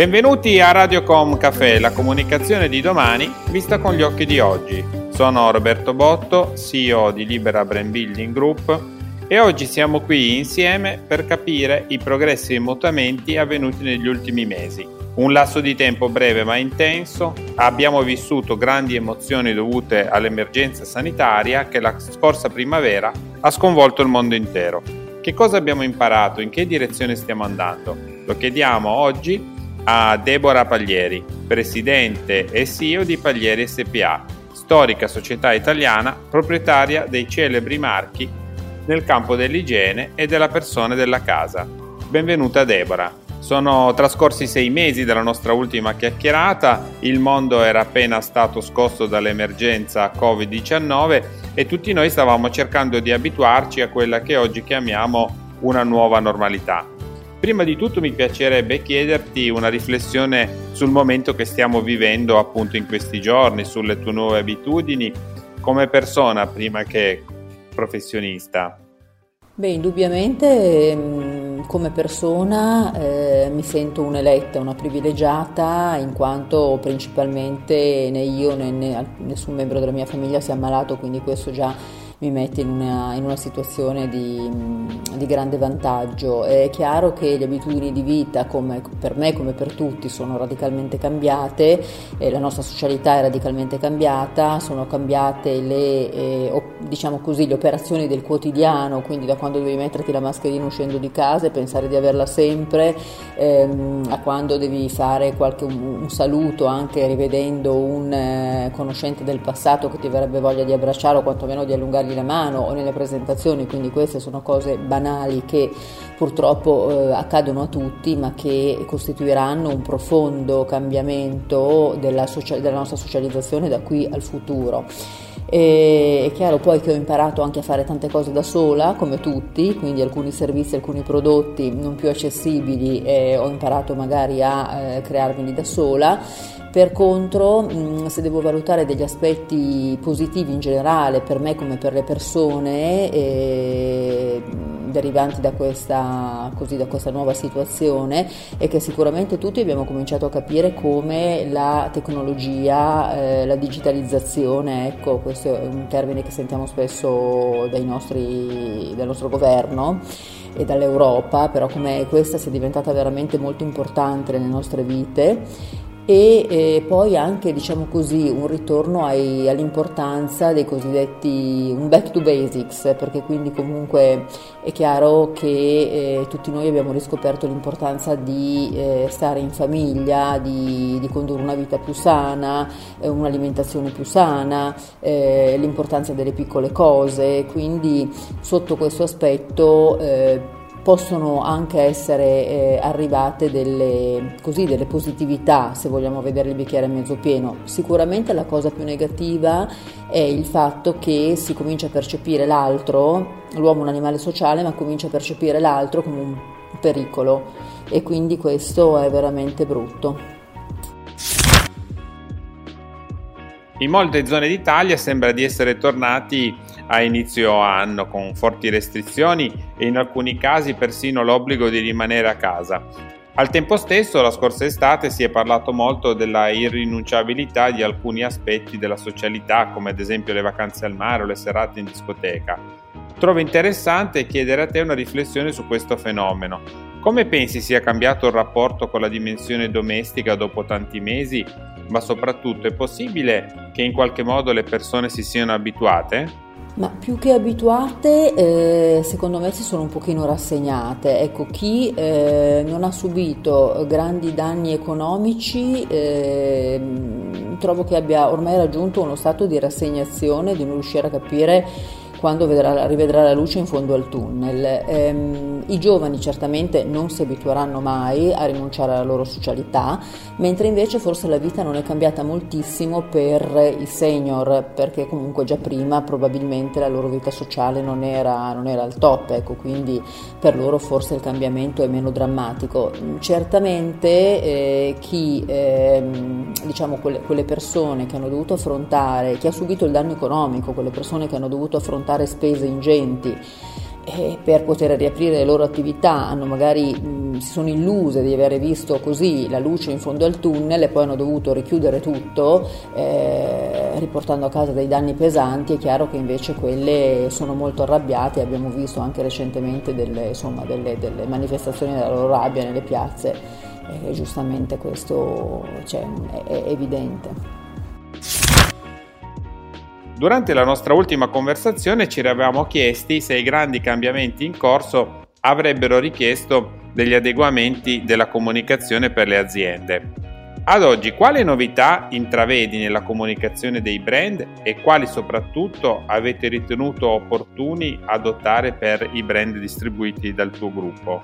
Benvenuti a Radiocom Café, la comunicazione di domani vista con gli occhi di oggi. Sono Roberto Botto, CEO di Libera Brand Building Group e oggi siamo qui insieme per capire i progressi e i mutamenti avvenuti negli ultimi mesi. Un lasso di tempo breve ma intenso, abbiamo vissuto grandi emozioni dovute all'emergenza sanitaria che la scorsa primavera ha sconvolto il mondo intero. Che cosa abbiamo imparato? In che direzione stiamo andando? Lo chiediamo oggi a Deborah Paglieri, presidente e CEO di Paglieri SPA, storica società italiana proprietaria dei celebri marchi nel campo dell'igiene e della persona e della casa. Benvenuta Deborah. Sono trascorsi sei mesi dalla nostra ultima chiacchierata, il mondo era appena stato scosso dall'emergenza Covid-19 e tutti noi stavamo cercando di abituarci a quella che oggi chiamiamo una nuova normalità. Prima di tutto mi piacerebbe chiederti una riflessione sul momento che stiamo vivendo appunto in questi giorni, sulle tue nuove abitudini come persona prima che professionista. Beh, indubbiamente mm, come persona eh, mi sento un'eletta, una privilegiata in quanto principalmente né io né, né nessun membro della mia famiglia si è ammalato, quindi questo già mi mette in una, in una situazione di, di, grande vantaggio. È chiaro che le abitudini di vita, come per me come per tutti, sono radicalmente cambiate, eh, la nostra socialità è radicalmente cambiata, sono cambiate le, eh, diciamo così, le operazioni del quotidiano, quindi da quando devi metterti la mascherina uscendo di casa e pensare di averla sempre, ehm, a quando devi fare qualche, un, un saluto anche rivedendo un eh, conoscente del passato che ti avrebbe voglia di abbracciare o quantomeno di allungargli dargli la mano o nelle presentazioni, quindi queste sono cose banali che purtroppo eh, accadono a tutti ma che costituiranno un profondo cambiamento della, social- della nostra socializzazione da qui al futuro. E è chiaro poi che ho imparato anche a fare tante cose da sola, come tutti, quindi alcuni servizi, alcuni prodotti non più accessibili eh, ho imparato magari a eh, crearmeli da sola per contro, mm, se devo valutare degli aspetti positivi in generale per me come per le persone eh, derivanti da questa, così, da questa, nuova situazione, è che sicuramente tutti abbiamo cominciato a capire come la tecnologia, eh, la digitalizzazione, ecco, questo è un termine che sentiamo spesso nostri, dal nostro governo e dall'Europa, però come questa sia diventata veramente molto importante nelle nostre vite e eh, poi anche diciamo così un ritorno ai, all'importanza dei cosiddetti un back to basics perché quindi comunque è chiaro che eh, tutti noi abbiamo riscoperto l'importanza di eh, stare in famiglia, di, di, condurre una vita più sana, eh, un'alimentazione più sana, eh, l'importanza delle piccole cose, quindi sotto questo aspetto eh, possono anche essere eh, arrivate delle, così, delle positività se vogliamo vedere il bicchiere mezzo pieno. Sicuramente la cosa più negativa è il fatto che si comincia a percepire l'altro, l'uomo è un animale sociale, ma comincia a percepire l'altro come un pericolo e quindi questo è veramente brutto. In molte zone d'Italia sembra di essere tornati a inizio anno con forti restrizioni e in alcuni casi persino l'obbligo di rimanere a casa. Al tempo stesso, la scorsa estate si è parlato molto della irrinunciabilità di alcuni aspetti della socialità, come ad esempio le vacanze al mare o le serate in discoteca. Trovo interessante chiedere a te una riflessione su questo fenomeno. Come pensi sia cambiato il rapporto con la dimensione domestica dopo tanti mesi ma soprattutto è possibile che in qualche modo le persone si siano abituate? Ma più che abituate, eh, secondo me si sono un pochino rassegnate. Ecco, chi eh, non ha subito grandi danni economici, eh, trovo che abbia ormai raggiunto uno stato di rassegnazione, di non riuscire a capire quando vedrà, rivedrà la luce in fondo al tunnel. Ehm, I giovani certamente non si abitueranno mai a rinunciare alla loro socialità, mentre invece forse la vita non è cambiata moltissimo per i senior, perché comunque già prima probabilmente la loro vita sociale non era, non era al top, ecco, quindi per loro forse il cambiamento è meno drammatico. Certamente eh, chi, eh, diciamo quelle, quelle persone che hanno dovuto affrontare, chi ha subito il danno economico, quelle persone che hanno dovuto affrontare affrontare spese ingenti eh, per poter riaprire le loro attività. Hanno magari mh, si sono illuse di avere visto così la luce in fondo al tunnel e poi hanno dovuto richiudere tutto eh, riportando a casa dei danni pesanti, è chiaro che invece quelle sono molto arrabbiate, abbiamo visto anche recentemente delle, insomma, delle, delle manifestazioni della loro rabbia nelle piazze. E giustamente questo cioè, è, è evidente. Durante la nostra ultima conversazione ci eravamo chiesti se i grandi cambiamenti in corso avrebbero richiesto degli adeguamenti della comunicazione per le aziende. Ad oggi quali novità intravedi nella comunicazione dei brand e quali soprattutto avete ritenuto opportuni adottare per i brand distribuiti dal tuo gruppo?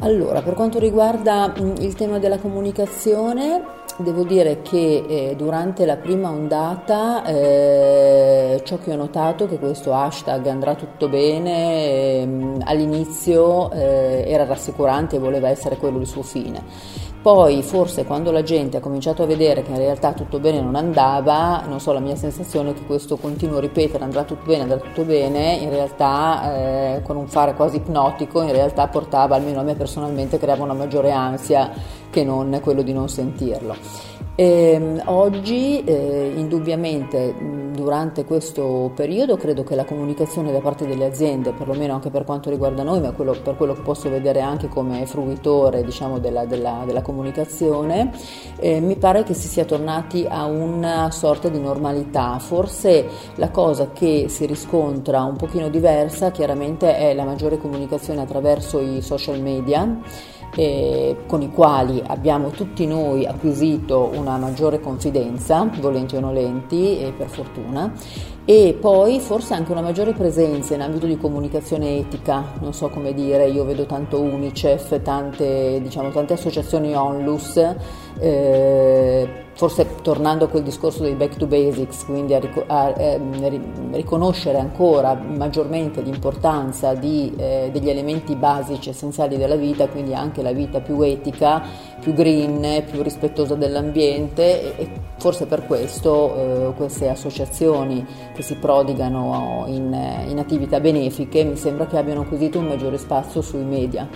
Allora, per quanto riguarda il tema della comunicazione, Devo dire che eh, durante la prima ondata eh, ciò che ho notato è che questo hashtag andrà tutto bene eh, all'inizio era rassicurante e voleva essere quello il suo fine. Poi forse quando la gente ha cominciato a vedere che in realtà tutto bene non andava, non so, la mia sensazione è che questo continuo ripetere andrà tutto bene, andrà tutto bene, in realtà eh, con un fare quasi ipnotico, in realtà portava, almeno a me personalmente, creava una maggiore ansia che non quello di non sentirlo. E, ehm, oggi eh, indubbiamente durante questo periodo credo che la comunicazione da parte delle aziende, perlomeno anche per quanto riguarda noi, ma quello, per quello che posso vedere anche come fruitore diciamo, della, della, della, comunicazione, eh, mi pare che si sia tornati a una sorta di normalità. Forse la cosa che si riscontra un pochino diversa chiaramente è la maggiore comunicazione attraverso i social media eh, con i quali abbiamo tutti noi acquisito una maggiore confidenza, volenti o nolenti, e per fortuna, e poi forse anche una maggiore presenza in ambito di comunicazione etica, non so come dire, io vedo tanto Unicef, tante, diciamo, tante associazioni onlus, eh, forse tornando a quel discorso dei back to basics, quindi a, a eh, riconoscere ancora maggiormente l'importanza di, eh, degli elementi basici essenziali della vita, quindi anche la vita più etica, più green, più rispettosa dell'ambiente e, e forse per questo eh, queste associazioni che si prodigano in, in attività benefiche mi sembra che abbiano acquisito un maggiore spazio sui media.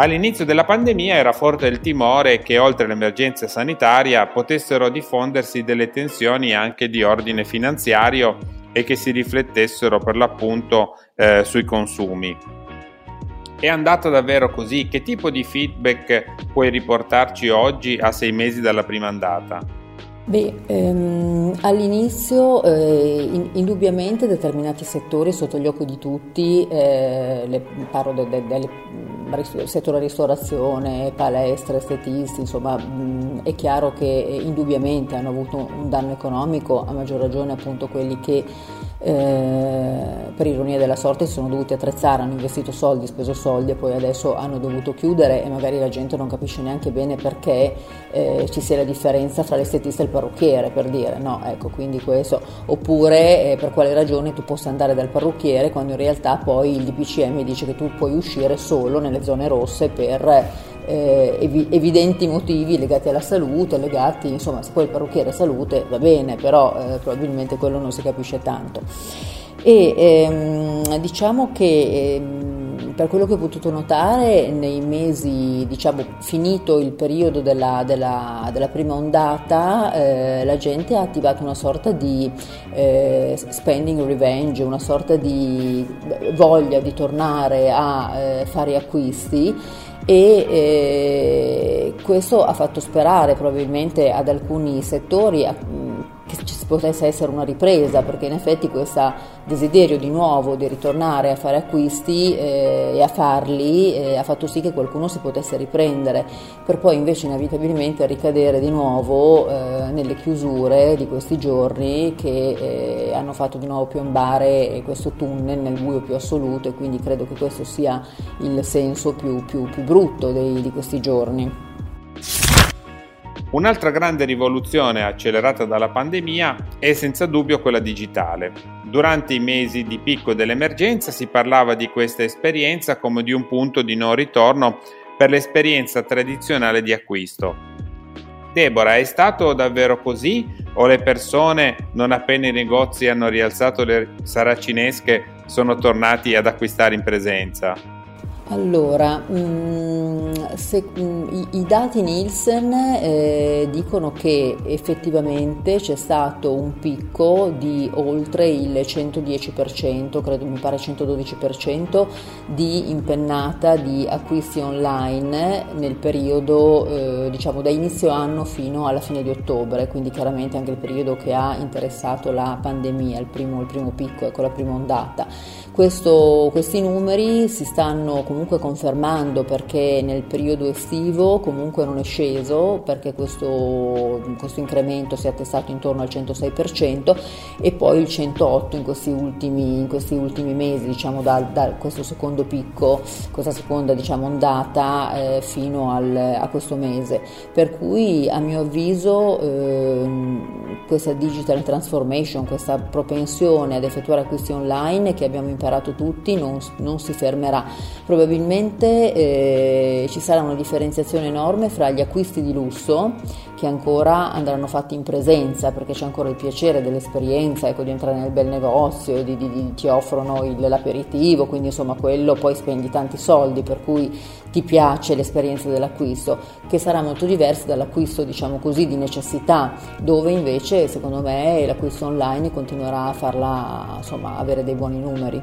All'inizio della pandemia era forte il timore che oltre all'emergenza sanitaria potessero diffondersi delle tensioni anche di ordine finanziario e che si riflettessero per l'appunto eh, sui consumi. È andata davvero così? Che tipo di feedback puoi riportarci oggi a sei mesi dalla prima andata? Beh, ehm, all'inizio eh, in, indubbiamente determinati settori sotto gli occhi di tutti, eh, le, parlo del de, de, de, settore ristorazione, palestre, estetisti, insomma mh, è chiaro che indubbiamente hanno avuto un danno economico, a maggior ragione appunto quelli che eh, per ironia della sorte si sono dovuti attrezzare, hanno investito soldi, speso soldi e poi adesso hanno dovuto chiudere e magari la gente non capisce neanche bene perché eh, ci sia la differenza tra l'estetista e il parrucchiere, per dire, no, ecco, quindi questo, oppure eh, per quale ragione tu possa andare dal parrucchiere quando in realtà poi il DPCM dice che tu puoi uscire solo nelle zone rosse per eh, evi- evidenti motivi legati alla salute, legati, insomma, se poi il parrucchiere salute va bene, però eh, probabilmente quello non si capisce tanto. E ehm, diciamo che ehm, per quello che ho potuto notare nei mesi, diciamo, finito il periodo della, della, della prima ondata, eh, la gente ha attivato una sorta di eh, spending revenge, una sorta di voglia di tornare a eh, fare acquisti e eh, questo ha fatto sperare probabilmente ad alcuni settori che ci potesse essere una ripresa, perché in effetti questo desiderio di nuovo di ritornare a fare acquisti eh, e a farli eh, ha fatto sì che qualcuno si potesse riprendere, per poi invece inevitabilmente ricadere di nuovo eh, nelle chiusure di questi giorni che eh, hanno fatto di nuovo piombare questo tunnel nel buio più assoluto e quindi credo che questo sia il senso più, più, più brutto dei, di questi giorni. Un'altra grande rivoluzione accelerata dalla pandemia è senza dubbio quella digitale. Durante i mesi di picco dell'emergenza si parlava di questa esperienza come di un punto di non ritorno per l'esperienza tradizionale di acquisto. Deborah, è stato davvero così o le persone, non appena i negozi hanno rialzato le saracinesche, sono tornati ad acquistare in presenza? Allora, mm, se, mm, i, i, dati Nielsen eh, dicono che effettivamente c'è stato un picco di oltre il 110%, credo mi pare 112% di impennata di acquisti online nel periodo eh, diciamo da inizio anno fino alla fine di ottobre, quindi chiaramente anche il periodo che ha interessato la pandemia, il primo, il primo picco, ecco la prima ondata. Questo, questi numeri si stanno comunque confermando perché nel periodo estivo comunque non è sceso perché questo, questo incremento si è attestato intorno al 106% e poi il 108% in questi ultimi, in questi ultimi mesi, diciamo da, da, questo secondo picco, questa seconda diciamo, ondata eh, fino al, a questo mese. Per cui a mio avviso eh, questa digital transformation, questa propensione ad effettuare acquisti online che abbiamo imparato imparato tutti, non, non si fermerà. Probabilmente eh, ci sarà una differenziazione enorme fra gli acquisti di lusso che ancora andranno fatti in presenza perché c'è ancora il piacere dell'esperienza ecco, di entrare nel bel negozio, di, di, di, ti offrono il, l'aperitivo, quindi insomma quello poi spendi tanti soldi per cui ti piace l'esperienza dell'acquisto, che sarà molto diversa dall'acquisto diciamo così di necessità, dove invece secondo me l'acquisto online continuerà a farla insomma avere dei buoni numeri.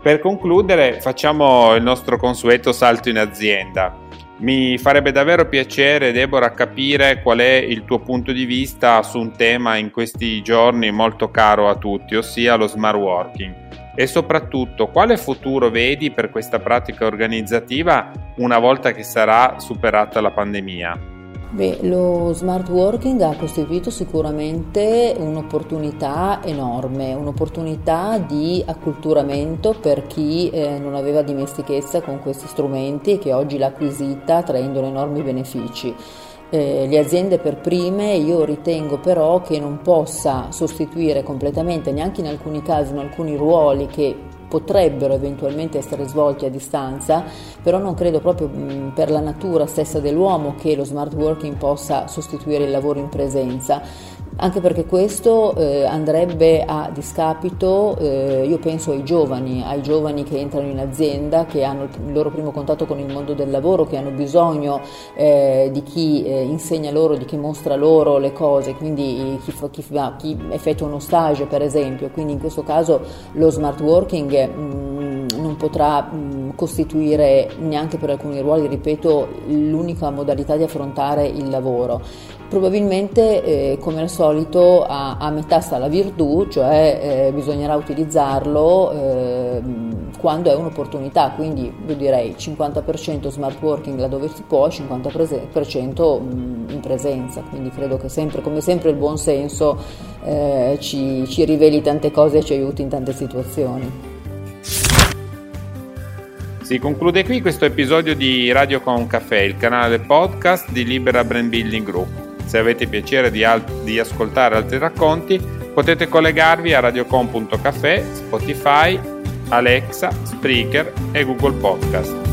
Per concludere facciamo il nostro consueto salto in azienda. Mi farebbe davvero piacere, Deborah, capire qual è il tuo punto di vista su un tema in questi giorni molto caro a tutti, ossia lo smart working. E soprattutto, quale futuro vedi per questa pratica organizzativa una volta che sarà superata la pandemia? Beh, lo smart working ha costituito sicuramente un'opportunità enorme, un'opportunità di acculturamento per chi eh, non aveva dimestichezza con questi strumenti e che oggi l'ha acquisita traendone enormi benefici. Eh, le aziende per prime io ritengo però che non possa sostituire completamente, neanche in alcuni casi, in alcuni ruoli che potrebbero eventualmente essere svolti a distanza, però non credo proprio mm, per la natura stessa dell'uomo che lo smart working possa sostituire il lavoro in presenza anche perché questo eh, andrebbe a discapito, eh, io penso ai giovani, ai giovani che entrano in azienda, che hanno il loro primo contatto con il mondo del lavoro, che hanno bisogno eh, di chi eh, insegna loro, di chi mostra loro le cose, quindi chi, fa, chi, fa, chi, effettua uno stage per esempio, quindi in questo caso lo smart working mh, mm, non potrà mh, mm, costituire neanche per alcuni ruoli, ripeto, l'unica modalità di affrontare il lavoro. Probabilmente eh, come al solito a, a, metà sta la virtù, cioè eh, bisognerà utilizzarlo eh, quando è un'opportunità, quindi io direi 50% smart working laddove si può, 50% mm, in presenza, quindi credo che sempre, come sempre il buon senso eh, ci, ci riveli tante cose e ci aiuti in tante situazioni. Si conclude qui questo episodio di Radio Con Café, il canale podcast di Libera Brand Building Group. Se avete piacere di, al- di ascoltare altri racconti, potete collegarvi a radiocom.caffè, Spotify, Alexa, Spreaker e Google Podcast.